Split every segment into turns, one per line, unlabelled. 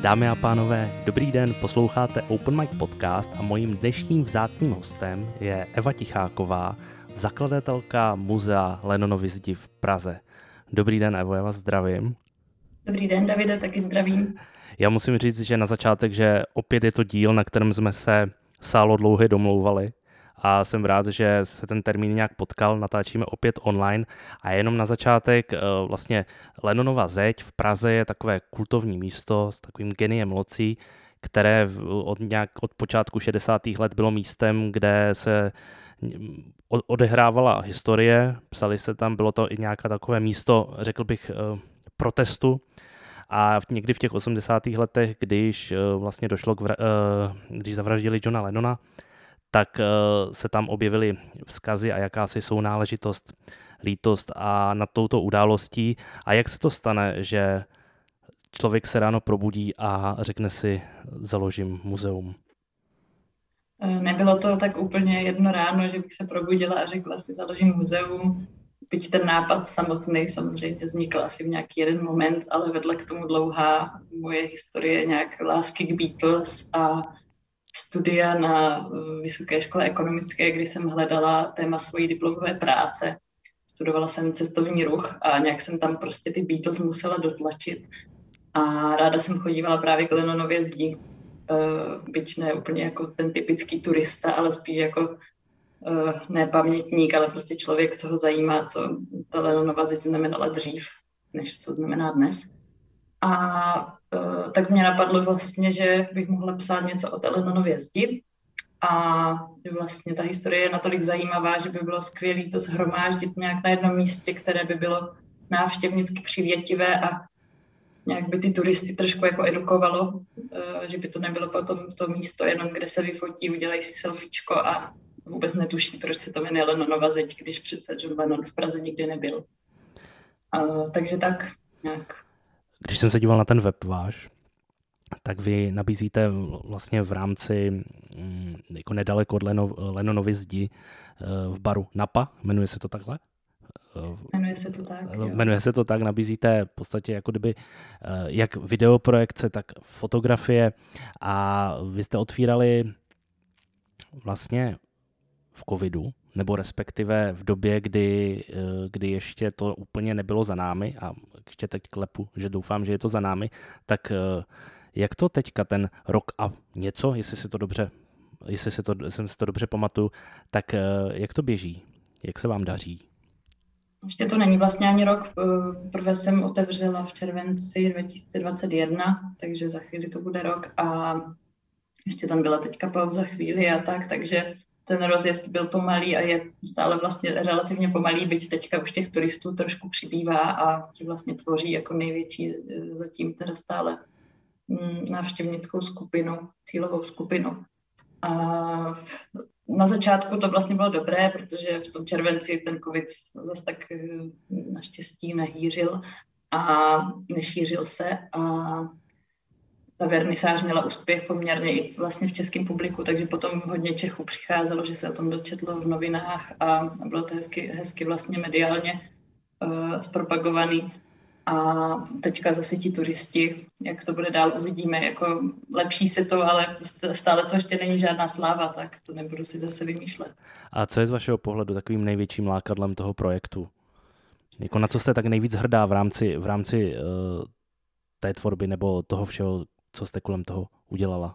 Dámy a pánové, dobrý den, posloucháte Open Mic Podcast a mojím dnešním vzácným hostem je Eva Ticháková, zakladatelka muzea Lenonovy zdi v Praze. Dobrý den, Evo, já vás zdravím.
Dobrý den, Davide, taky zdravím.
Já musím říct, že na začátek, že opět je to díl, na kterém jsme se sálo dlouhé domlouvali a jsem rád, že se ten termín nějak potkal, natáčíme opět online a jenom na začátek eh, vlastně Lenonova zeď v Praze je takové kultovní místo s takovým geniem locí, které od, nějak od počátku 60. let bylo místem, kde se odehrávala historie, psali se tam, bylo to i nějaké takové místo, řekl bych, eh, protestu. A někdy v těch 80. letech, když eh, vlastně došlo k, když zavraždili Johna Lennona, tak eh, se tam objevily vzkazy a jakási sounáležitost, lítost a nad touto událostí. A jak se to stane, že člověk se ráno probudí a řekne si, založím muzeum?
Eh, nebylo to tak úplně jedno ráno, že bych se probudila a řekla si, založím muzeum. Byť ten nápad samotný samozřejmě vznikl asi v nějaký jeden moment, ale vedla k tomu dlouhá moje historie nějak lásky k Beatles a studia na eh, Vysoké škole ekonomické, kdy jsem hledala téma svojí diplomové práce. Studovala jsem cestovní ruch a nějak jsem tam prostě ty Beatles musela dotlačit. A ráda jsem chodívala právě k Lennonově zdi, uh, byť ne úplně jako ten typický turista, ale spíš jako uh, ne pamětník, ale prostě člověk, co ho zajímá, co ta Lennonova zeď znamenala dřív, než co znamená dnes. A tak mě napadlo vlastně, že bych mohla psát něco o té Lennonově zdi. A vlastně ta historie je natolik zajímavá, že by bylo skvělé to zhromáždit nějak na jednom místě, které by bylo návštěvnicky přivětivé a nějak by ty turisty trošku jako edukovalo, uh, že by to nebylo potom to místo jenom, kde se vyfotí, udělají si selfiečko a vůbec netuší, proč se to jmenuje Lennonova zeď, když přece John Lennon v Praze nikdy nebyl. Uh, takže tak nějak
když jsem se díval na ten web váš, tak vy nabízíte vlastně v rámci mm, jako nedaleko od Leno, Lenonovy zdi eh, v baru Napa, jmenuje se to takhle?
Eh, jmenuje se to tak. Jo.
Jmenuje se to tak, nabízíte v podstatě jako kdyby eh, jak videoprojekce, tak fotografie a vy jste otvírali vlastně v covidu, nebo respektive v době, kdy, eh, kdy ještě to úplně nebylo za námi a ještě teď klepu, že doufám, že je to za námi, tak eh, jak to teďka ten rok a něco, jestli si to dobře, jestli si to, jsem si to dobře pamatuju, tak eh, jak to běží? Jak se vám daří?
Ještě to není vlastně ani rok. Prvé jsem otevřela v červenci 2021, takže za chvíli to bude rok a ještě tam byla teďka pauza chvíli a tak, takže ten rozjezd byl pomalý a je stále vlastně relativně pomalý, byť teďka už těch turistů trošku přibývá a ti vlastně tvoří jako největší eh, zatím teda stále mm, návštěvnickou skupinu, cílovou skupinu. A na začátku to vlastně bylo dobré, protože v tom červenci ten covid zase tak eh, naštěstí nehýřil a nešířil se a ta vernisáž měla úspěch poměrně i vlastně v českém publiku, takže potom hodně Čechů přicházelo, že se o tom dočetlo v novinách a bylo to hezky, hezky vlastně mediálně uh, zpropagovaný. A teďka zase ti turisti, jak to bude dál, uvidíme. Jako lepší se to, ale stále to ještě není žádná sláva, tak to nebudu si zase vymýšlet.
A co je z vašeho pohledu takovým největším lákadlem toho projektu? Jako na co jste tak nejvíc hrdá v rámci, v rámci uh, té tvorby nebo toho všeho, co jste kolem toho udělala?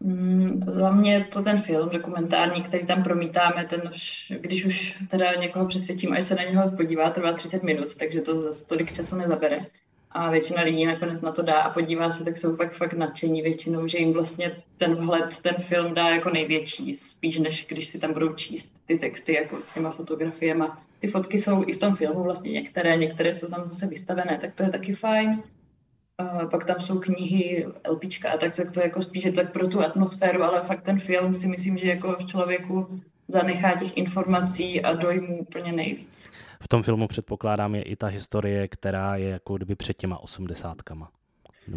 Mm, za mě to ten film dokumentární, který tam promítáme, ten, když už teda někoho přesvědčím, až se na něho podívá, trvá 30 minut, takže to zase tolik času nezabere. A většina lidí nakonec na to dá a podívá se, tak jsou pak fakt nadšení většinou, že jim vlastně ten vhled, ten film dá jako největší, spíš než když si tam budou číst ty texty jako s těma fotografiemi. Ty fotky jsou i v tom filmu vlastně některé, některé jsou tam zase vystavené, tak to je taky fajn. Uh, pak tam jsou knihy, LPčka a tak, tak to jako spíš je tak pro tu atmosféru, ale fakt ten film si myslím, že jako v člověku zanechá těch informací a dojmů úplně nejvíc.
V tom filmu předpokládám je i ta historie, která je jako kdyby před těma osmdesátkama.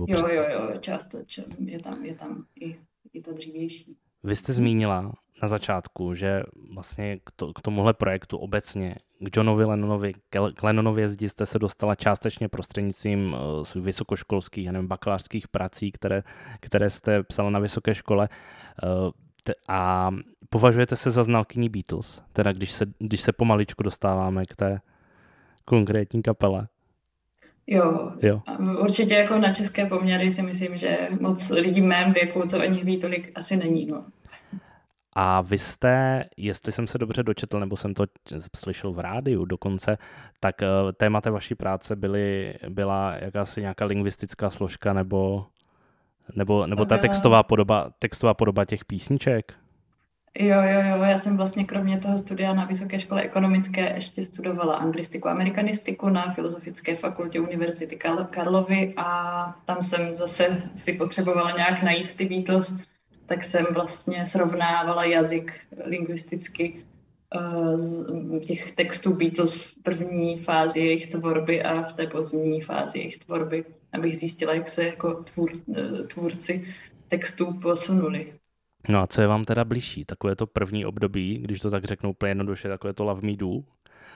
Jo, jo, jo, část je tam, je tam i, i ta dřívější.
Vy jste zmínila na začátku, že vlastně k, to, k tomuhle projektu obecně, k Johnovi Lennonovi, k Lennonově zdi jste se dostala částečně prostřednictvím uh, vysokoškolských, nevím, bakalářských prací, které, které jste psala na vysoké škole. Te, a považujete se za znalkyní Beatles, teda když se, když se pomaličku dostáváme k té konkrétní kapele?
Jo, jo, určitě jako na české poměry si myslím, že moc lidí v mém věku, co o nich ví, tolik asi není. No.
A vy jste, jestli jsem se dobře dočetl, nebo jsem to slyšel v rádiu dokonce, tak uh, témata vaší práce byly, byla jakási nějaká lingvistická složka nebo, nebo, nebo ta textová podoba, textová podoba těch písniček?
Jo, jo, jo, já jsem vlastně kromě toho studia na Vysoké škole ekonomické ještě studovala anglistiku, amerikanistiku na Filozofické fakultě Univerzity Karlovy a tam jsem zase si potřebovala nějak najít ty Beatles, tak jsem vlastně srovnávala jazyk lingvisticky uh, z těch textů Beatles v první fázi jejich tvorby a v té pozdní fázi jejich tvorby, abych zjistila, jak se jako tvůr, uh, tvůrci textů posunuli.
No a co je vám teda blížší? Takové to první období, když to tak řeknu úplně jednoduše, takové to Love Me Do,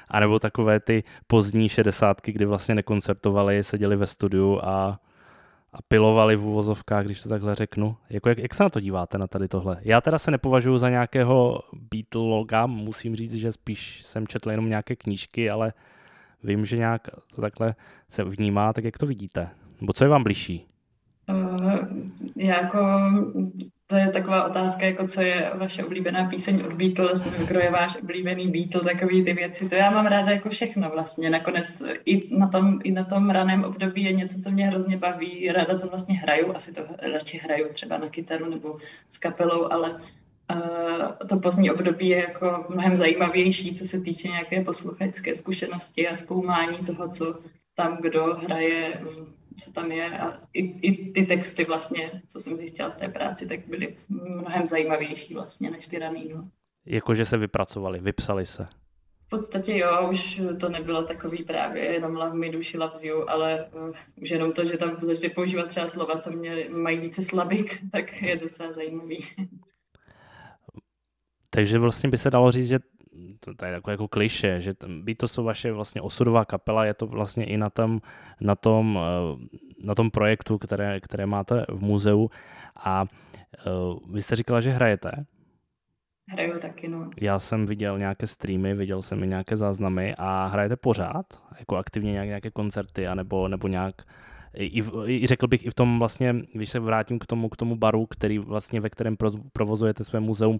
a nebo takové ty pozdní šedesátky, kdy vlastně nekoncertovali, seděli ve studiu a, a pilovali v úvozovkách, když to takhle řeknu. Jako jak, jak se na to díváte, na tady tohle? Já teda se nepovažuji za nějakého Beatloga, musím říct, že spíš jsem četl jenom nějaké knížky, ale vím, že nějak to takhle se vnímá, tak jak to vidíte? Nebo co je vám blížší?
Uh, jako to je taková otázka, jako co je vaše oblíbená píseň od Beatles, kdo je váš oblíbený Beatle, takový ty věci. To já mám ráda jako všechno vlastně. Nakonec i na tom, i na tom raném období je něco, co mě hrozně baví. Ráda to vlastně hraju, asi to radši hraju třeba na kytaru nebo s kapelou, ale uh, to pozdní období je jako mnohem zajímavější, co se týče nějaké posluchačské zkušenosti a zkoumání toho, co tam kdo hraje co tam je a i, i ty texty vlastně, co jsem zjistila v té práci, tak byly mnohem zajímavější vlastně než ty raný. No.
Jakože se vypracovali, vypsali se.
V podstatě jo, už to nebylo takový právě jenom love me duši love you, ale uh, už jenom to, že tam začali používat třeba slova, co mě mají více slabik, tak je docela zajímavý.
Takže vlastně by se dalo říct, že to, to je jako, jako kliše, že to jsou vaše vlastně osudová kapela, je to vlastně i na tom, na tom, eh, na tom projektu, které, které máte v muzeu a uh, vy jste říkala, že hrajete.
Hraju taky, no.
Já jsem viděl nějaké streamy, viděl jsem i nějaké záznamy a hrajete pořád? Jako aktivně nějaké, nějaké koncerty, anebo, nebo nějak i, v, i řekl bych i v tom vlastně, když se vrátím k tomu, k tomu baru, který vlastně ve kterém provozujete své muzeum,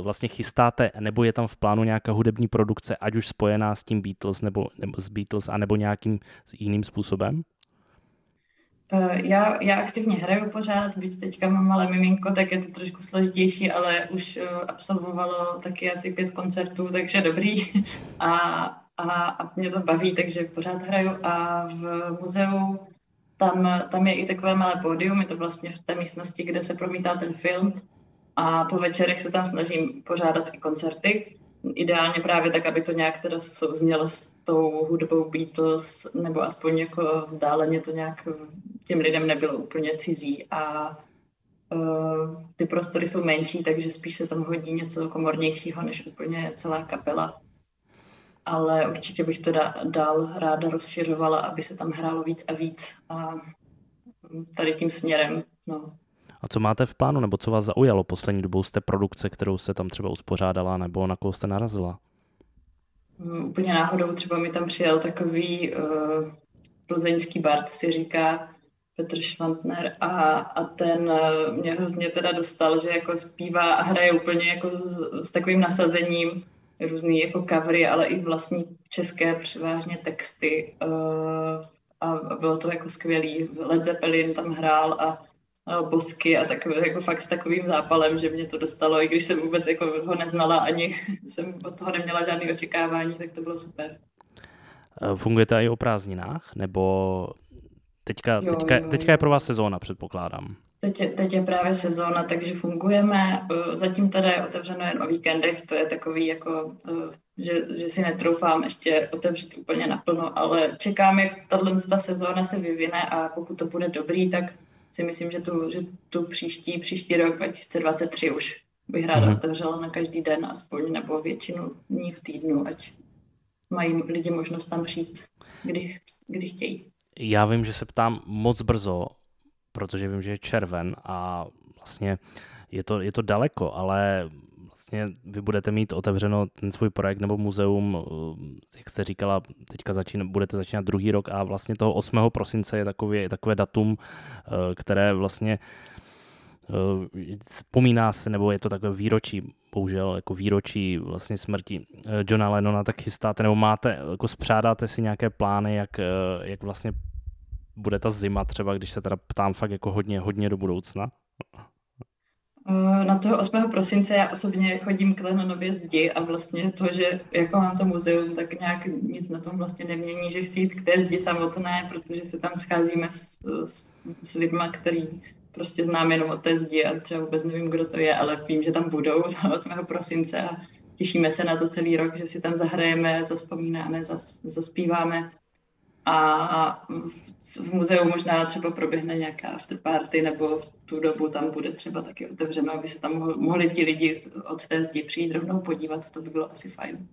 vlastně chystáte, nebo je tam v plánu nějaká hudební produkce, ať už spojená s tím Beatles, nebo, nebo s Beatles, anebo nějakým jiným způsobem?
Eh, já, já aktivně hraju pořád, byť teďka mám malé miminko, tak je to trošku složitější, ale už eh, absolvovalo taky asi pět koncertů, takže dobrý. A, a, a mě to baví, takže pořád hraju. A v muzeu tam, tam je i takové malé pódium, je to vlastně v té místnosti, kde se promítá ten film. A po večerech se tam snažím pořádat i koncerty. Ideálně právě tak, aby to nějak teda znělo s tou hudbou Beatles, nebo aspoň jako vzdáleně to nějak těm lidem nebylo úplně cizí. A uh, ty prostory jsou menší, takže spíš se tam hodí něco komornějšího než úplně celá kapela ale určitě bych to dál ráda rozšiřovala, aby se tam hrálo víc a víc a tady tím směrem. No.
A co máte v plánu, nebo co vás zaujalo poslední dobou z té produkce, kterou se tam třeba uspořádala, nebo na koho jste narazila?
Um, úplně náhodou třeba mi tam přijel takový uh, plzeňský Bart, si říká Petr Švantner a, a ten uh, mě hrozně teda dostal, že jako zpívá a hraje úplně jako s, s takovým nasazením, různý jako covery, ale i vlastní české převážně texty uh, a bylo to jako skvělý. Led Zeppelin tam hrál a, Bosky a tak, jako fakt s takovým zápalem, že mě to dostalo, i když jsem vůbec jako ho neznala, ani jsem od toho neměla žádné očekávání, tak to bylo super.
Eh, fungujete i o prázdninách, nebo teďka, teďka, jo, jo. teďka je pro vás sezóna, předpokládám?
Teď je, teď je právě sezóna, takže fungujeme. Eh, zatím teda je otevřeno jen o víkendech, to je takový jako, eh, že, že si netroufám ještě otevřít úplně naplno, ale čekám, jak tato ta sezóna se vyvine a pokud to bude dobrý, tak si myslím, že tu, že tu příští, příští rok 2023 už bych ráda mm-hmm. otevřela na každý den aspoň, nebo většinu dní v týdnu, ať mají lidi možnost tam přijít, kdy, kdy chtějí.
Já vím, že se ptám moc brzo, protože vím, že je červen a vlastně je to, je to daleko, ale vlastně vy budete mít otevřeno ten svůj projekt nebo muzeum, eh, jak jste říkala, teďka začín, budete začínat druhý rok a vlastně toho 8. prosince je takové, je takové datum, eh, které vlastně eh, vzpomíná se, nebo je to takové výročí, bohužel jako výročí vlastně smrti Johna Lennona, tak chystáte, nebo máte, jako spřádáte si nějaké plány, jak, jak vlastně bude ta zima třeba, když se teda ptám fakt jako hodně, hodně do budoucna?
Eh, na toho 8. prosince já osobně chodím k Lenonově zdi a vlastně to, že jako mám to muzeum, tak nějak nic na tom vlastně nemění, že chci jít k té zdi samotné, protože se tam scházíme s, s, s lidmi, který prostě znám jenom od té zdi a třeba vůbec nevím, kdo to je, ale vím, že tam budou 8. prosince a těšíme se na to celý rok, že si tam zahrajeme, zaspomínáme, zas, zaspíváme a v muzeu možná třeba proběhne nějaká afterparty nebo v tu dobu tam bude třeba taky otevřeno, aby se tam mohli ti lidi od té zdi přijít rovnou podívat, to by bylo asi fajn.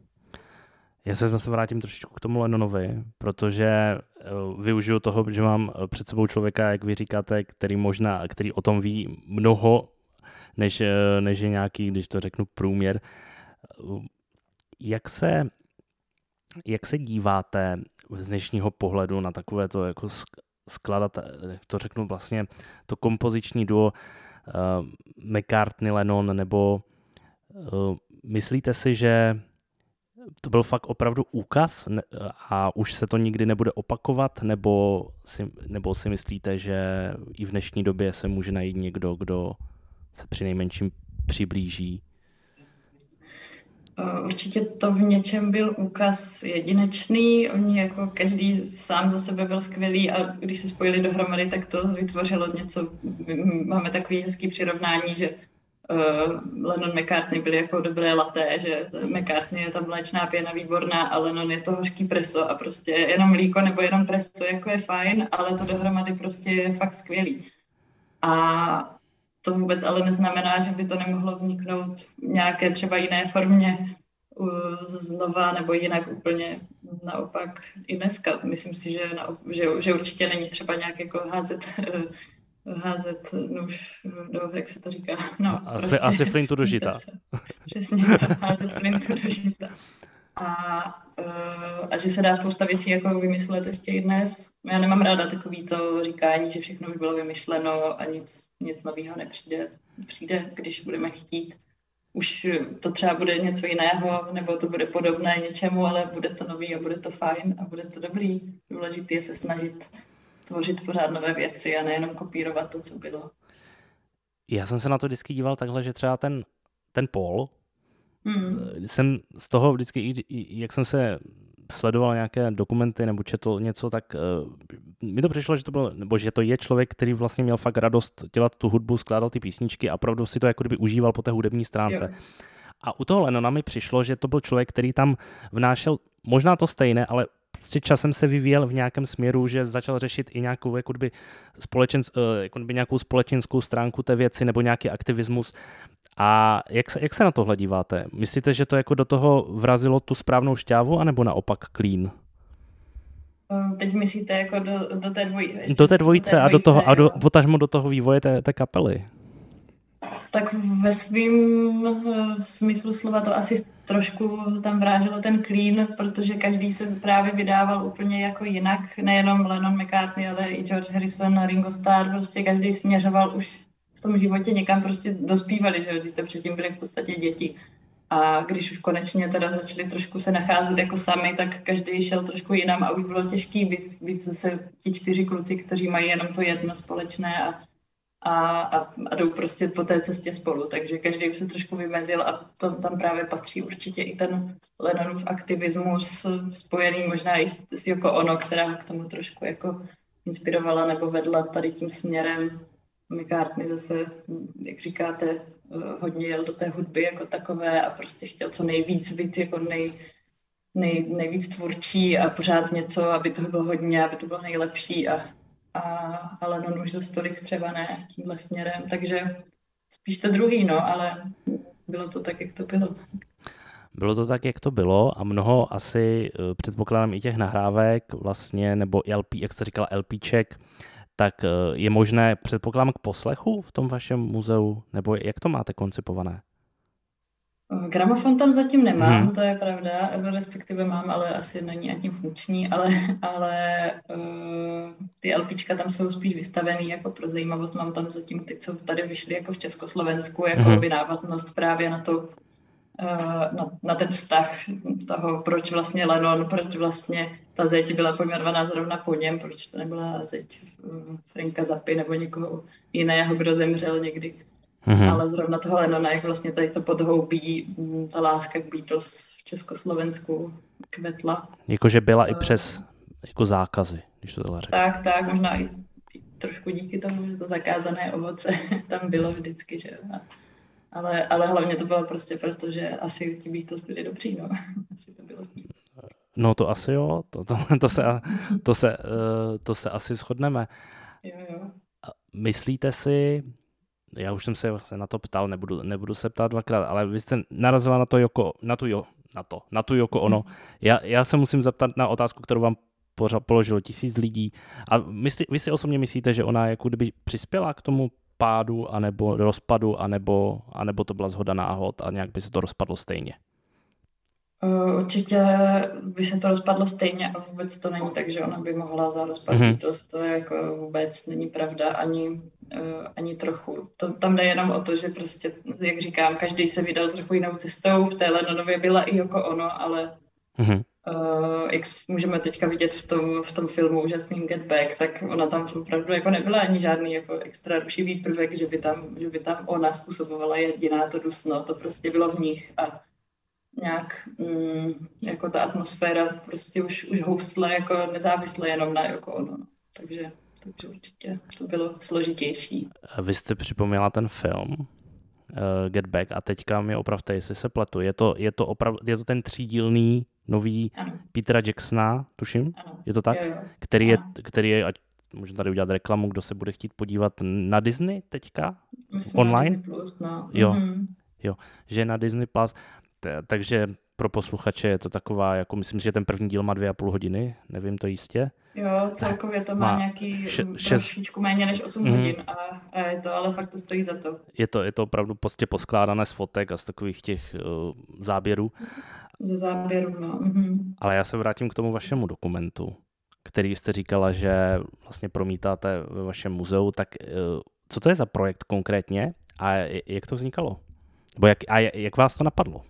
Já se zase vrátím trošičku k tomu Lennonovi, protože eh, využiju toho, že mám eh, před sebou člověka, jak vy říkáte, který možná, který o tom ví mnoho, než, eh, než je nějaký, když to řeknu, průměr. Jak se, jak se díváte z dnešního pohledu na takové to jako skladat, to řeknu vlastně, to kompoziční duo uh, McCartney, Lennon, nebo uh, myslíte si, že to byl fakt opravdu úkaz a už se to nikdy nebude opakovat, nebo si, nebo si myslíte, že i v dnešní době se může najít někdo, kdo se při nejmenším přiblíží
určitě to v něčem byl úkaz jedinečný, oni jako každý sám za sebe byl skvělý a když se spojili dohromady, tak to vytvořilo něco, máme takový hezký přirovnání, že uh, Lennon McCartney byli jako dobré laté, že McCartney je ta mléčná pěna výborná a Lennon je to hořký preso a prostě jenom mlíko nebo jenom preso jako je fajn, ale to dohromady prostě je fakt skvělý. A to vůbec ale neznamená, že by to nemohlo vzniknout v nějaké třeba jiné formě znova nebo jinak úplně naopak i dneska. Myslím si, že, na, že, že určitě není třeba nějak jako házet házet nůž, no, jak se to říká. No,
asi, prostě, asi flintu do žita.
Přesně, házet flintu do žita a, a že se dá spousta věcí jako vymyslet ještě i dnes. Já nemám ráda takový to říkání, že všechno už bylo vymyšleno a nic, nic nového nepřijde. Přijde, když budeme chtít. Už to třeba bude něco jiného, nebo to bude podobné něčemu, ale bude to nový a bude to fajn a bude to dobrý. Důležité je se snažit tvořit pořád nové věci a nejenom kopírovat to, co bylo.
Já jsem se na to vždycky díval takhle, že třeba ten, ten Paul, Hmm. Jsem z toho vždycky, jak jsem se sledoval nějaké dokumenty nebo četl něco, tak uh, mi to přišlo, že to byl, nebo že to je člověk, který vlastně měl fakt radost dělat tu hudbu, skládal ty písničky a opravdu si to jako kdyby užíval po té hudební stránce. Jo. A u toho Lenona mi přišlo, že to byl člověk, který tam vnášel možná to stejné, ale prostě časem se vyvíjel v nějakém směru, že začal řešit i nějakou, jako by, společen, eh, jako by nějakou společenskou stránku té věci nebo nějaký aktivismus. A jak se, jak se na tohle díváte? Myslíte, že to jako do toho vrazilo tu správnou šťávu, anebo naopak klín?
Eh, teď myslíte jako do, do té dvojice?
Do té dvojice, té dvojice a do toho, a do, potažmo do toho vývoje té, té kapely.
Tak ve svým eh, smyslu slova to asi trošku tam vráželo ten klín, protože každý se právě vydával úplně jako jinak, nejenom Lennon McCartney, ale i George Harrison a Ringo Starr, prostě každý směřoval už tom životě někam prostě dospívali, že když to předtím byly v podstatě děti. A když už konečně teda začali trošku se nacházet jako sami, tak každý šel trošku jinam a už bylo těžký být, být zase ti čtyři kluci, kteří mají jenom to jedno společné a, a, a, a jdou prostě po té cestě spolu. Takže každý už se trošku vymezil a to, tam právě patří určitě i ten Lennonův aktivismus spojený možná i s, s Yoko Ono, která k tomu trošku jako inspirovala nebo vedla tady tím směrem McCartney zase, jak říkáte, eh, hodně jel do té hudby jako takové a prostě chtěl co nejvíc být jako nej, nej, nejvíc tvůrčí a pořád něco, aby toho bylo hodně, aby to bylo nejlepší a, a ale no už zase tolik třeba ne tímhle směrem, takže spíš to druhý, no, ale bylo to tak, jak to bylo.
Bylo to tak, jak to bylo a mnoho asi, eh, předpokládám i těch nahrávek vlastně, nebo LP, jak jste říkala, LPček, tak eh, je možné, předpokládám, k poslechu v tom vašem muzeu, nebo jak to máte koncipované?
Eh, gramofon tam zatím nemám, hmm. to je pravda, respektive mám, ale asi není ani funkční, ale, ale uh, ty LPčka tam jsou spíš vystavený jako pro zajímavost. Mám tam zatím ty, co tady vyšly jako v Československu, jako hmm. návaznost právě na to, na, na ten vztah toho, proč vlastně Lennon, proč vlastně ta zeď byla pojmenovaná zrovna po něm, proč to nebyla zeď Franka Zapy nebo někoho jiného, kdo zemřel někdy Mm-hmm. Ale zrovna toho Lenona, jak vlastně tady to podhoubí, mm, ta láska k Beatles v Československu kvetla.
Jakože byla i přes jako zákazy, když to takhle řekl.
Tak, tak, možná i trošku díky tomu, že to zakázané ovoce tam bylo vždycky, že ale, ale hlavně to bylo prostě proto, že asi ti Beatles byli dobří, no. asi to bylo
No to asi jo, to, to, to, se, to, se, eh, to se asi shodneme.
Jo, jo.
Myslíte si, já už jsem se vlastně na to ptal, nebudu, nebudu se ptát dvakrát, ale vy jste narazila na to Joko, na tu jo, na to, na tu Joko ono. Já, já se musím zeptat na otázku, kterou vám pořád položilo tisíc lidí. A myslí, vy si osobně myslíte, že ona jako kdyby přispěla k tomu pádu, anebo rozpadu, anebo, anebo to byla zhoda náhod a nějak by se to rozpadlo stejně?
Eh, určitě by se to rozpadlo stejně a vůbec to není tak, že ona by mohla za rozpad mm-hmm. To jako vůbec není pravda ani, uh, ani trochu. To, tam jde jenom o to, že prostě, jak říkám, každý se vydal trochu jinou cestou. V té Lennonově byla i jako ono, ale mm-hmm. Uh, jak můžeme teďka vidět v tom, v tom filmu úžasným Get Back, tak ona tam opravdu jako nebyla ani žádný jako extra rušivý prvek, že by tam, že by tam ona způsobovala jediná to dusno. To prostě bylo v nich a nějak mm, jako ta atmosféra prostě už, už houstla jako nezávisle jenom na jako ono. No. Takže, takže určitě to bylo složitější.
Vy jste připomněla ten film uh, Get Back a teďka mi opravdu, jestli se pletu. Je to, je to, opravdu, je to ten třídílný nový ano. Petera Jacksona, tuším? Ano. Je to tak? Jo, jo. Který, je, který je, ať můžeme tady udělat reklamu, kdo se bude chtít podívat na Disney teďka?
Myslím online? Na Disney Plus, no.
Jo, mm-hmm. jo, že na Disney Plus takže pro posluchače je to taková, jako myslím, že ten první díl má dvě a půl hodiny, nevím to jistě.
Jo, celkově to má, má nějaký še, trošičku méně než 8 mm. hodin a, a je to, ale fakt to stojí za to.
Je to, je to opravdu prostě poskládané z fotek a z takových těch uh, záběrů.
Ze záběrů, no. Mm.
Ale já se vrátím k tomu vašemu dokumentu, který jste říkala, že vlastně promítáte ve vašem muzeu, tak uh, co to je za projekt konkrétně a jak to vznikalo? Bo jak, a jak vás to napadlo?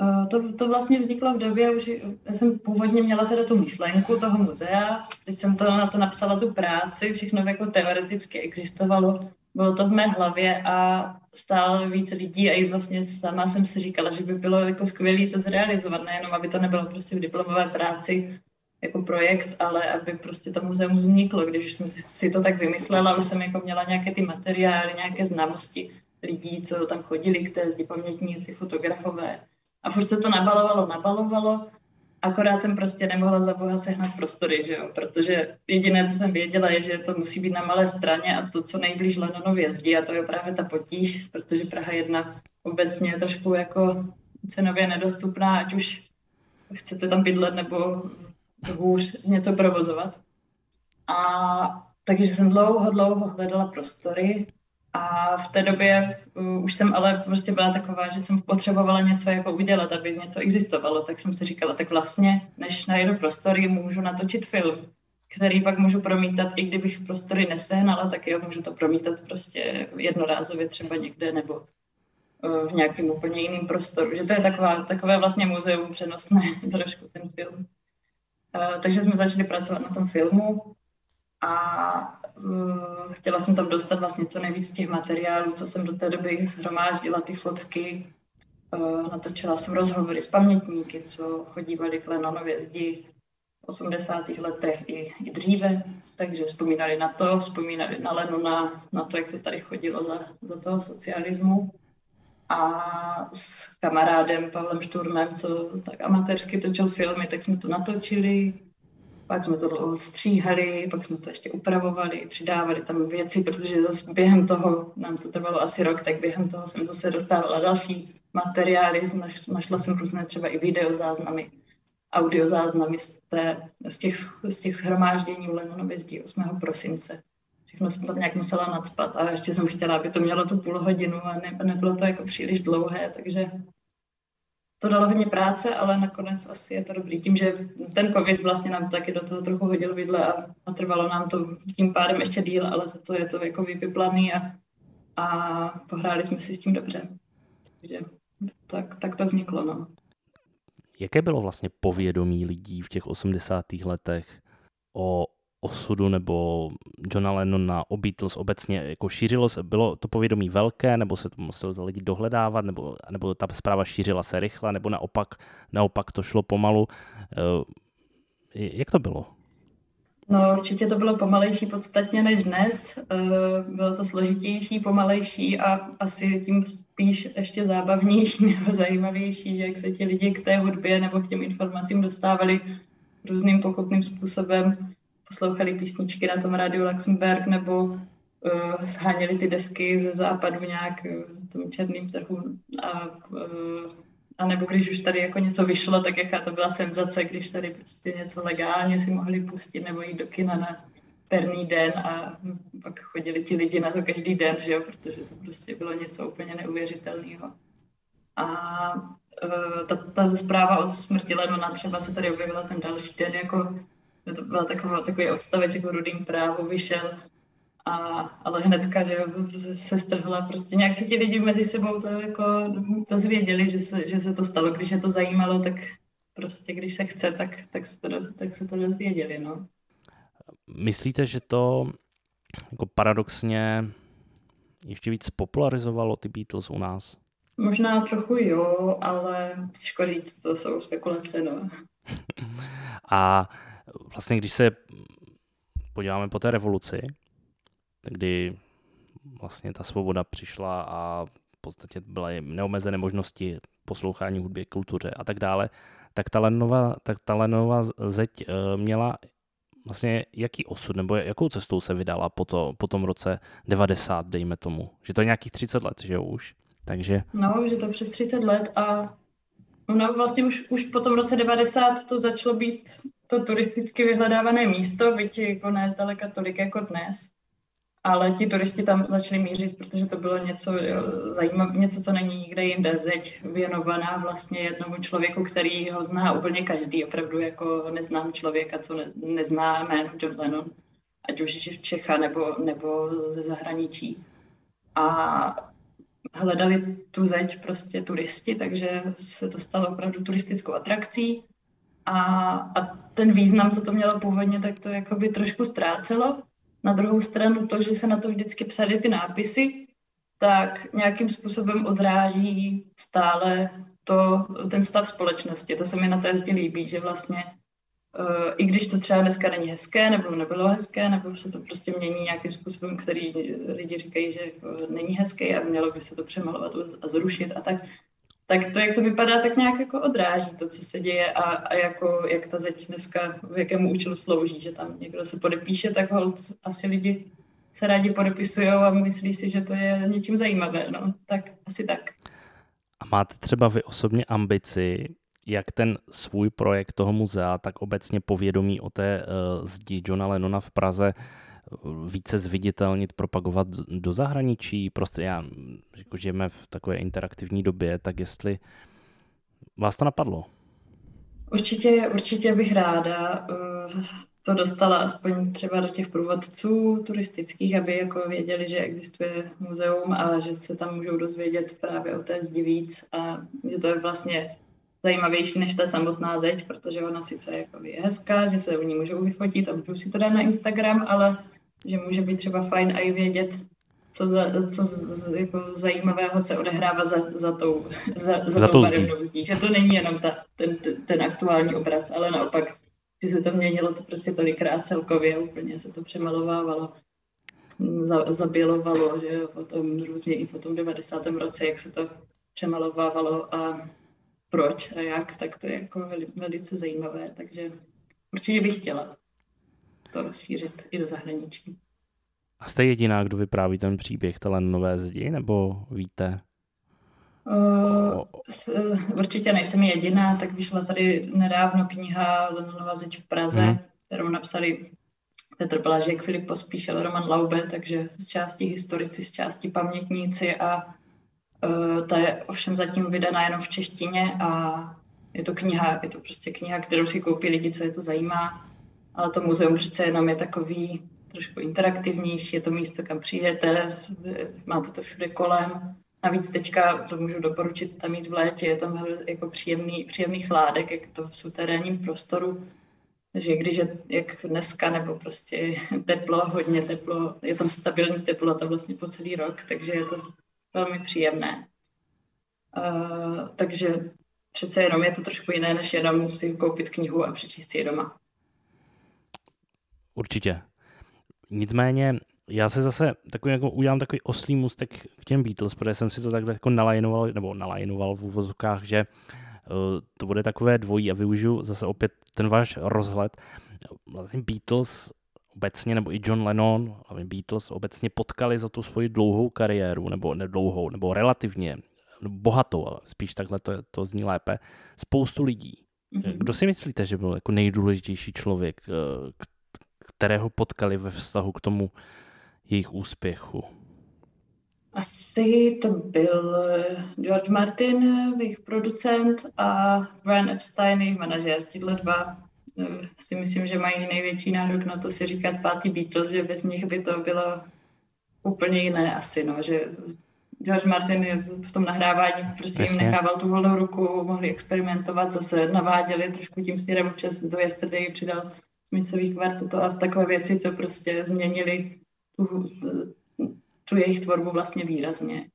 Eh, to, to vlastně vzniklo v době, už já jsem původně měla teda tu myšlenku toho muzea, teď jsem to na to napsala tu práci, všechno jako teoreticky existovalo, bylo to v mé hlavě a stále více lidí a i vlastně sama jsem si říkala, že by bylo jako skvělé to zrealizovat, nejenom aby to nebylo prostě v diplomové práci jako projekt, ale aby prostě to muzeum vzniklo, když jsem si to tak vymyslela, už jsem jako měla nějaké ty materiály, nějaké známosti lidí, co tam chodili k té zdi pamětníci, fotografové, a furt se to nabalovalo, nabalovalo, akorát jsem prostě nemohla za boha sehnat prostory, že jo? protože jediné, co jsem věděla, je, že to musí být na malé straně a to, co nejblíž Lenonově zdi a to je právě ta potíž, protože Praha 1 obecně je trošku jako cenově nedostupná, ať už chcete tam bydlet nebo hůř něco provozovat. A takže jsem dlouho, dlouho hledala prostory a v té době uh, už jsem ale prostě byla taková, že jsem potřebovala něco jako udělat, aby něco existovalo, tak jsem si říkala, tak vlastně, než najdu prostory, můžu natočit film, který pak můžu promítat, i kdybych prostory nesehnala, tak jo, můžu to promítat prostě jednorázově třeba někde nebo uh, v nějakém úplně jiném prostoru. Že to je taková, takové vlastně muzeum přenosné trošku ten film. Uh, takže jsme začali pracovat na tom filmu a chtěla jsem tam dostat vlastně co nejvíc těch materiálů, co jsem do té doby shromáždila, ty fotky. Uh, natočila jsem rozhovory s pamětníky, co chodívali k Lenonově zdi v 80. letech i, i dříve, takže vzpomínali na to, vzpomínali na Lenona, na to, jak to tady chodilo za, za toho socialismu. A s kamarádem Pavlem Šturmem, co tak amatérsky točil filmy, tak jsme to natočili pak jsme to dlouho stříhali, pak jsme to ještě upravovali, přidávali tam věci, protože zase během toho, nám to trvalo asi rok, tak během toho jsem zase dostávala další materiály, našla jsem různé třeba i videozáznamy, audiozáznamy z, té, z, těch, z těch shromáždění v Lenonově zdi 8. prosince. Všechno jsem tam nějak musela nadspat a ještě jsem chtěla, aby to mělo tu půl hodinu a ne, nebylo to jako příliš dlouhé, takže to dalo hodně práce, ale nakonec asi je to dobrý. Tím, že ten covid vlastně nám taky do toho trochu hodil vidle a, a trvalo nám to tím pádem ještě díl, ale za to je to jako vypiplaný a, a pohráli jsme si s tím dobře. Takže tak, tak to vzniklo. No.
Jaké bylo vlastně povědomí lidí v těch 80. letech o osudu nebo Johna Lennona, o Beatles obecně, jako šířilo se, bylo to povědomí velké, nebo se to museli lidi dohledávat, nebo, nebo ta zpráva šířila se rychle, nebo naopak, naopak to šlo pomalu. Eh, jak to bylo?
No určitě to bylo pomalejší podstatně než dnes. Eh, bylo to složitější, pomalejší a asi tím spíš ještě zábavnější nebo zajímavější, že jak se ti lidi k té hudbě nebo k těm informacím dostávali různým pochopným způsobem poslouchali písničky na tom rádiu Luxemburg nebo uh, sháněli ty desky ze západu nějak uh, tom černým trhu a, uh, a nebo když už tady jako něco vyšlo, tak jaká to byla senzace, když tady prostě něco legálně si mohli pustit nebo jít do kina na perný den a pak chodili ti lidi na to každý den, že jo, protože to prostě bylo něco úplně neuvěřitelného. A uh, ta, ta zpráva od smrti Lenona třeba se tady objevila ten další den jako to byl takový, takový odstavec jako rudým právu vyšel, a, ale hnedka, že se strhla, prostě nějak se ti lidi mezi sebou to jako dozvěděli, že se, že se to stalo, když je to zajímalo, tak prostě když se chce, tak, tak, se, to, tak se to dozvěděli, no.
Myslíte, že to jako paradoxně ještě víc popularizovalo ty Beatles u nás?
Možná trochu jo, ale těžko říct, to jsou spekulace, no.
A vlastně když se podíváme po té revoluci, kdy vlastně ta svoboda přišla a v podstatě byly neomezené možnosti poslouchání hudby, kultuře a tak dále, tak ta Lenová, tak ta Lenová zeď eh, měla vlastně jaký osud, nebo jakou cestou se vydala po, to, po tom roce 90, dejme tomu. Že to je nějakých 30 let, že už. Takže...
No, že to přes 30 let a no vlastně už, už po tom roce 90 to začalo být to turisticky vyhledávané místo, byť jako ne zdaleka tolik jako dnes, ale ti turisti tam začali mířit, protože to bylo něco zajímavé, něco, co není nikde jinde. Zeď věnovaná vlastně jednomu člověku, který ho zná úplně každý, opravdu jako neznám člověka, co ne, nezná jméno John Lennon, ať už je Čecha nebo, nebo ze zahraničí. A hledali tu zeď prostě turisti, takže se to stalo opravdu turistickou atrakcí. A, a ten význam, co to mělo původně, tak to jakoby trošku ztrácelo. Na druhou stranu to, že se na to vždycky psaly ty nápisy, tak nějakým způsobem odráží stále to, ten stav společnosti. To se mi na té zdi líbí, že vlastně uh, i když to třeba dneska není hezké, nebo nebylo hezké, nebo se to prostě mění nějakým způsobem, který lidi říkají, že uh, není hezké a mělo by se to přemalovat a zrušit a tak, tak to, jak to vypadá, tak nějak jako odráží to, co se děje a, a jako, jak ta zeď dneska, v jakému účelu slouží, že tam někdo se podepíše, tak hold asi lidi se rádi podepisují a myslí si, že to je něčím zajímavé, no, tak asi tak.
A máte třeba vy osobně ambici, jak ten svůj projekt toho muzea, tak obecně povědomí o té uh, zdi Johna Lennona v Praze více zviditelnit, propagovat do zahraničí. Prostě já, jako žijeme v takové interaktivní době, tak jestli vás to napadlo?
Určitě, určitě bych ráda eh, to dostala aspoň třeba do těch průvodců turistických, aby jako věděli, že existuje muzeum a že se tam můžou dozvědět právě o té zdi víc a že to je vlastně zajímavější než ta samotná zeď, protože ona sice jako je hezká, že se u ní můžou vyfotit a můžou si to dát na Instagram, ale že může být třeba fajn i vědět, co, za, co z, jako zajímavého se odehrává za, za tou, za, za, za tou barevnou zdí. Že to není jenom ta, ten, ten aktuální obraz, ale naopak, že se to měnilo to prostě tolikrát celkově, úplně se to přemalovávalo, za, zabělovalo, že jo, potom různě i po tom 90. roce, jak se to přemalovávalo a proč a jak, tak to je jako veli, velice zajímavé, takže určitě bych chtěla to rozšířit i do zahraničí.
A jste jediná, kdo vypráví ten příběh nové zdi, nebo víte?
Uh, určitě nejsem jediná, tak vyšla tady nedávno kniha Lenonova zeď v Praze, hmm. kterou napsali Petr Blažek, Filip Pospíšil, Roman Laube, takže z části historici, z části pamětníci a uh, ta je ovšem zatím vydaná jenom v češtině a je to kniha, je to prostě kniha, kterou si koupí lidi, co je to zajímá, ale to muzeum přece jenom je takový trošku interaktivnější, je to místo, kam přijdete, máte to všude kolem. Navíc teďka to můžu doporučit tam jít v létě, je tam jako příjemný, příjemný chládek, jak to v suterénním prostoru. Takže když je jak dneska, nebo prostě teplo, hodně teplo, je tam stabilní teplota vlastně po celý rok, takže je to velmi příjemné. Uh, takže přece jenom je to trošku jiné, než jenom si koupit knihu a přečíst si je doma.
Určitě. Nicméně já se zase takový, jako udělám takový oslý mustek k těm Beatles, protože jsem si to takhle jako nalajnoval, nebo nalajnoval v úvozovkách, že uh, to bude takové dvojí a využiju zase opět ten váš rozhled. Vlastně Beatles obecně, nebo i John Lennon, ale Beatles obecně potkali za tu svoji dlouhou kariéru, nebo nedlouhou, nebo relativně bohatou, ale spíš takhle to, to zní lépe, spoustu lidí. Mm-hmm. Kdo si myslíte, že byl jako nejdůležitější člověk, eh, kterého potkali ve vztahu k tomu jejich úspěchu?
Asi to byl George Martin, jejich producent, a Brian Epstein, jejich manažer. Tyhle dva eh, si myslím, že mají největší nárok na to si říkat pátý Beatles, že bez nich by to bylo úplně jiné asi, no, že George Martin v tom nahrávání prostě Jasně. jim nechával tu volnou ruku, mohli experimentovat, zase naváděli trošku tím směrem občas do Yesterday přidal smyslových kvartetů a takové věci, co prostě změnili tu, tu jejich tvorbu vlastně výrazně.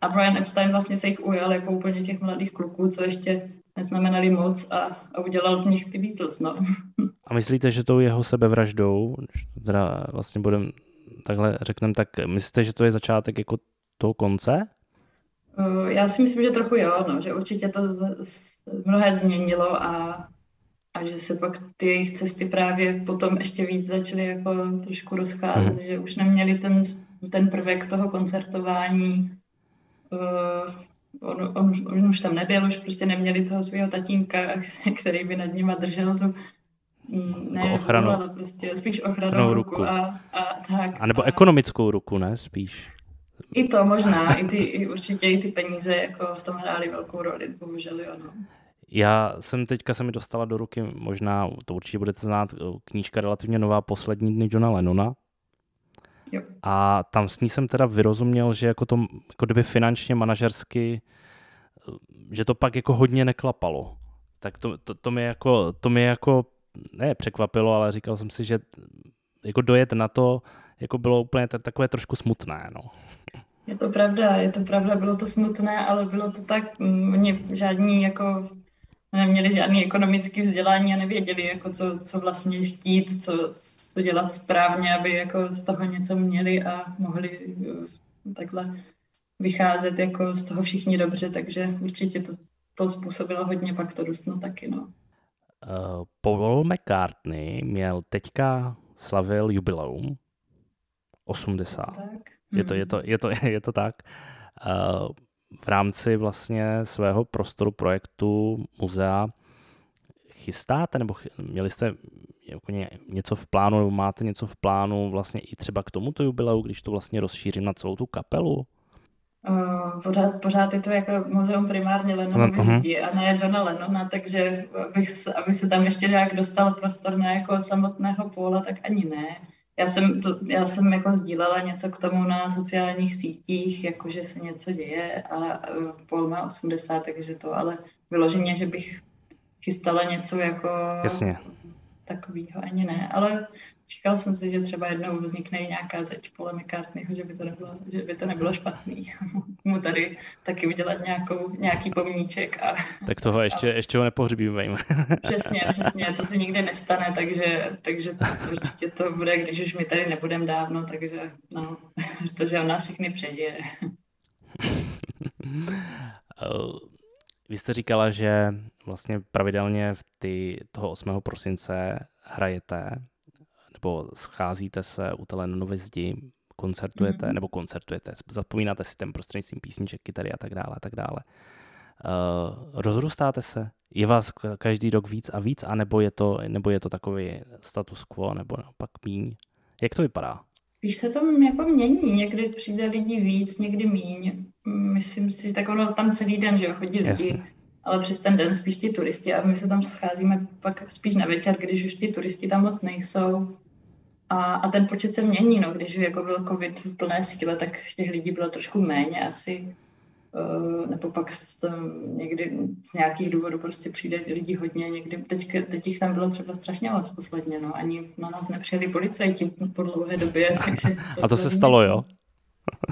A Brian Epstein vlastně se jich ujal jako úplně těch mladých kluků, co ještě neznamenali moc a, a udělal z nich ty Beatles, no.
A myslíte, že tou jeho sebevraždou, teda vlastně budem takhle řekneme, tak myslíte, že to je začátek jako toho konce?
Eh, já si myslím, že trochu jo, no, že určitě to z, z, mnohé změnilo a a že se pak ty jejich cesty právě potom ještě víc začaly jako trošku rozcházet, mm. že už neměli ten, ten prvek toho koncertování, uh, on, on, on už tam nebyl, už prostě neměli toho svého tatínka, který by nad nima držel tu mm, ne, jako ochranu. ale prostě spíš ochranou ruku, ruku. A, a tak.
A nebo a... ekonomickou ruku, ne? Spíš.
I to možná, i ty, i určitě i ty peníze jako v tom hrály velkou roli, bohužel jo. No.
Já jsem teďka se mi dostala do ruky, možná to určitě budete znát, eh, knížka relativně nová Poslední dny Johna Lennona. Jo. A tam s ní jsem teda vyrozuměl, že jako to, jako kdyby finančně, manažersky, eh, že to pak jako hodně neklapalo. Tak to, to, to mi jako, to mi jako, ne překvapilo, ale říkal jsem si, že jako dojet na to, jako bylo úplně takové trošku smutné, no.
Je to pravda, je to pravda, bylo to smutné, ale bylo to tak, mě žádní jako neměli žádný ekonomický vzdělání a nevěděli, jako co, co vlastně chtít, co, co dělat správně, aby jako z toho něco měli a mohli eh, takhle vycházet jako z toho všichni dobře, takže určitě to, to způsobilo hodně pak to dusno taky, no.
Uh, Paul McCartney měl teďka slavil jubileum 80. Tak. Je to, je to, je to, je to tak. Uh, v rámci vlastně svého prostoru projektu muzea chystáte, nebo měli jste jako něco v plánu, nebo máte něco v plánu vlastně i třeba k tomuto jubileu, když to vlastně rozšířím na celou tu kapelu?
Uh, pořád, pořád je to jako muzeum primárně Lennonovy uh-huh. a ne Johna Lennona, takže abych, aby se tam ještě nějak dostal prostor na jako samotného póla, tak ani ne. Já jsem, to, já jsem jako sdílela něco k tomu na sociálních sítích, jako že se něco děje a Paul má 80, takže to ale vyloženě, že bych chystala něco jako
Jasně.
Takového ani ne, ale Čekal jsem si, že třeba jednou vznikne nějaká zeď Paula McCartneyho, že by to nebylo, že by to nebylo špatný. Mu tady taky udělat nějakou, nějaký pomníček. A,
tak toho ještě, a... ještě ho nepohřbíme.
přesně, přesně, to se nikdy nestane, takže, takže určitě to bude, když už my tady nebudeme dávno, takže no, to, že on nás všechny přežije.
Vy jste říkala, že vlastně pravidelně v ty, toho 8. prosince hrajete nebo scházíte se u Telenonovy zdi, koncertujete, mm-hmm. nebo koncertujete, zapomínáte si ten prostřednictvím písniček, kytary a tak dále a tak dále. Uh, rozrůstáte se? Je vás každý rok víc a víc, anebo je to, nebo je to takový status quo, nebo naopak míň? Jak to vypadá?
Víš, se to jako mění. Někdy přijde lidí víc, někdy míň. Myslím si, tak ono tam celý den, že jo, chodí lidi. Jasně. Ale přes ten den spíš ti turisti a my se tam scházíme pak spíš na večer, když už ti turisti tam moc nejsou. A, a ten počet se mění, no. Když jako byl covid v plné síle, tak těch lidí bylo trošku méně asi. Uh, nebo pak tam někdy z nějakých důvodů prostě přijde lidí hodně, někdy, teď, teď jich tam bylo třeba strašně moc posledně, no, ani na nás nepřijeli policajti po dlouhé době, takže...
To a to se stalo, jo?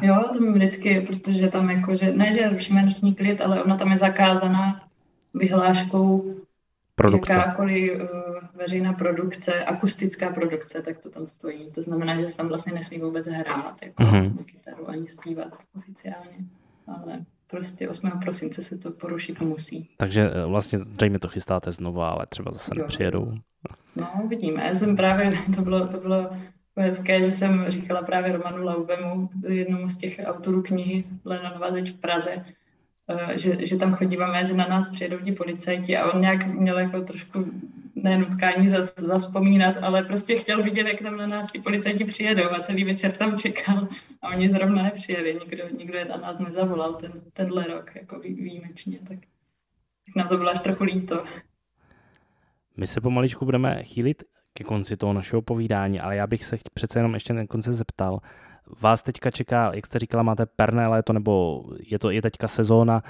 Jo, to mi vždycky, protože tam jako, že, ne, že rušíme noční klid, ale ona tam je zakázaná vyhláškou produkce. jakákoliv uh, veřejná produkce, akustická produkce, tak to tam stojí. To znamená, že se tam vlastně nesmí vůbec hrát jako mm-hmm. kytaru ani zpívat oficiálně. Ale prostě 8. prosince se to porušit musí.
Takže eh, vlastně zřejmě to chystáte znova, ale třeba zase jo. nepřijedou.
No, vidíme. Já jsem právě, to bylo, to bylo hezké, že jsem říkala právě Romanu Laubemu, jednomu z těch autorů knihy Lenonova zeď v Praze, že, že tam chodíváme, že na nás přijedou ti policajti a on nějak měl jako trošku ne nutkání zavzpomínat, ale prostě chtěl vidět, jak tam na nás ti policajti přijedou a celý večer tam čekal a oni zrovna nepřijeli, nikdo, nikdo je na nás nezavolal ten, tenhle rok, jako výjimečně, tak na to bylo až trochu líto.
My se pomaličku budeme chýlit ke konci toho našeho povídání, ale já bych se přece jenom ještě na konci zeptal, vás teďka čeká, jak jste říkala, máte perné léto, nebo je to je teďka sezóna,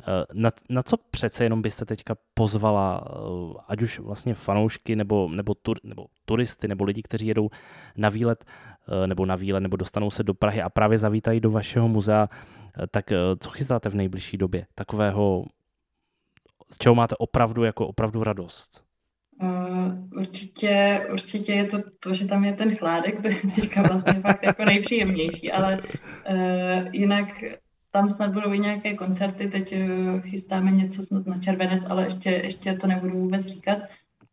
eh, na, na co přece jenom byste teďka pozvala, eh, ať už vlastně fanoušky, nebo, nebo, tur, nebo turisty, nebo lidi, kteří jedou na výlet, eh, nebo na výlet, nebo dostanou se do Prahy a právě zavítají do vašeho muzea, tak co chystáte v nejbližší době? Takového, z čeho máte opravdu jako opravdu radost?
Uh, určitě, určitě je to to, že tam je ten chládek, to je teďka vlastně fakt jako nejpříjemnější, ale uh, jinak tam snad budou i nějaké koncerty, teď uh, chystáme něco snad na červenec, ale ještě, ještě to nebudu vůbec říkat.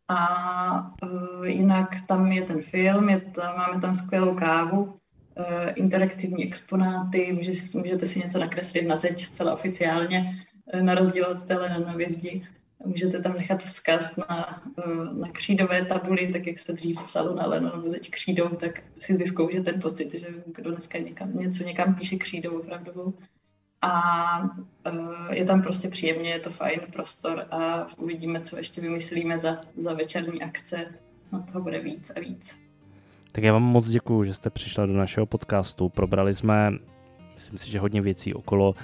A uh, jinak tam je ten film, je tam, máme tam skvělou kávu, uh, interaktivní exponáty, může, můžete si něco nakreslit na zeď zcela oficiálně, uh, na rozdíl od té na vězdi. Můžete tam nechat vzkaz na, eh, na křídové tabuli, tak jak se dřív psalo na Lenovu zeď křídou, tak si vyzkoušet ten pocit, že kdo dneska někam, něco někam píše křídou opravdovou. A uh, je tam prostě příjemně, je to fajn prostor a uvidíme, co ještě vymyslíme za, za večerní akce. Na toho bude víc a víc.
Tak já vám moc děkuji, že jste přišla do našeho podcastu. Probrali jsme, myslím si, že hodně věcí okolo uh,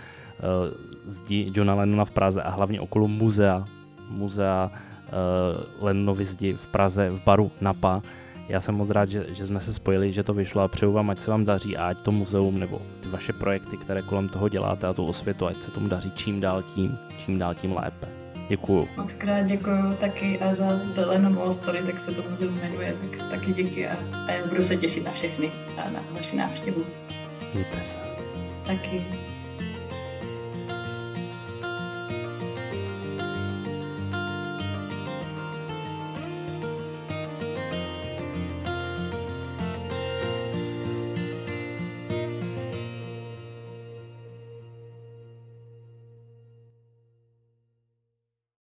zdi Johna Lennona v Praze a hlavně okolo muzea muzea uh, Lenonovy zdi v Praze v baru Napa. Já jsem moc rád, že, že jsme se spojili, že to vyšlo a přeju vám, ať se vám daří a ať to muzeum nebo ty vaše projekty, které kolem toho děláte a tu osvětu, ať se tomu daří čím dál tím, čím dál tím lépe. Děkuju.
Moc krát děkuju taky a za Lenovo Story, tak se to muzeum jmenuje, tak taky díky a, a já budu se těšit na všechny a na vaši návštěvu.
Mějte se.
Taky.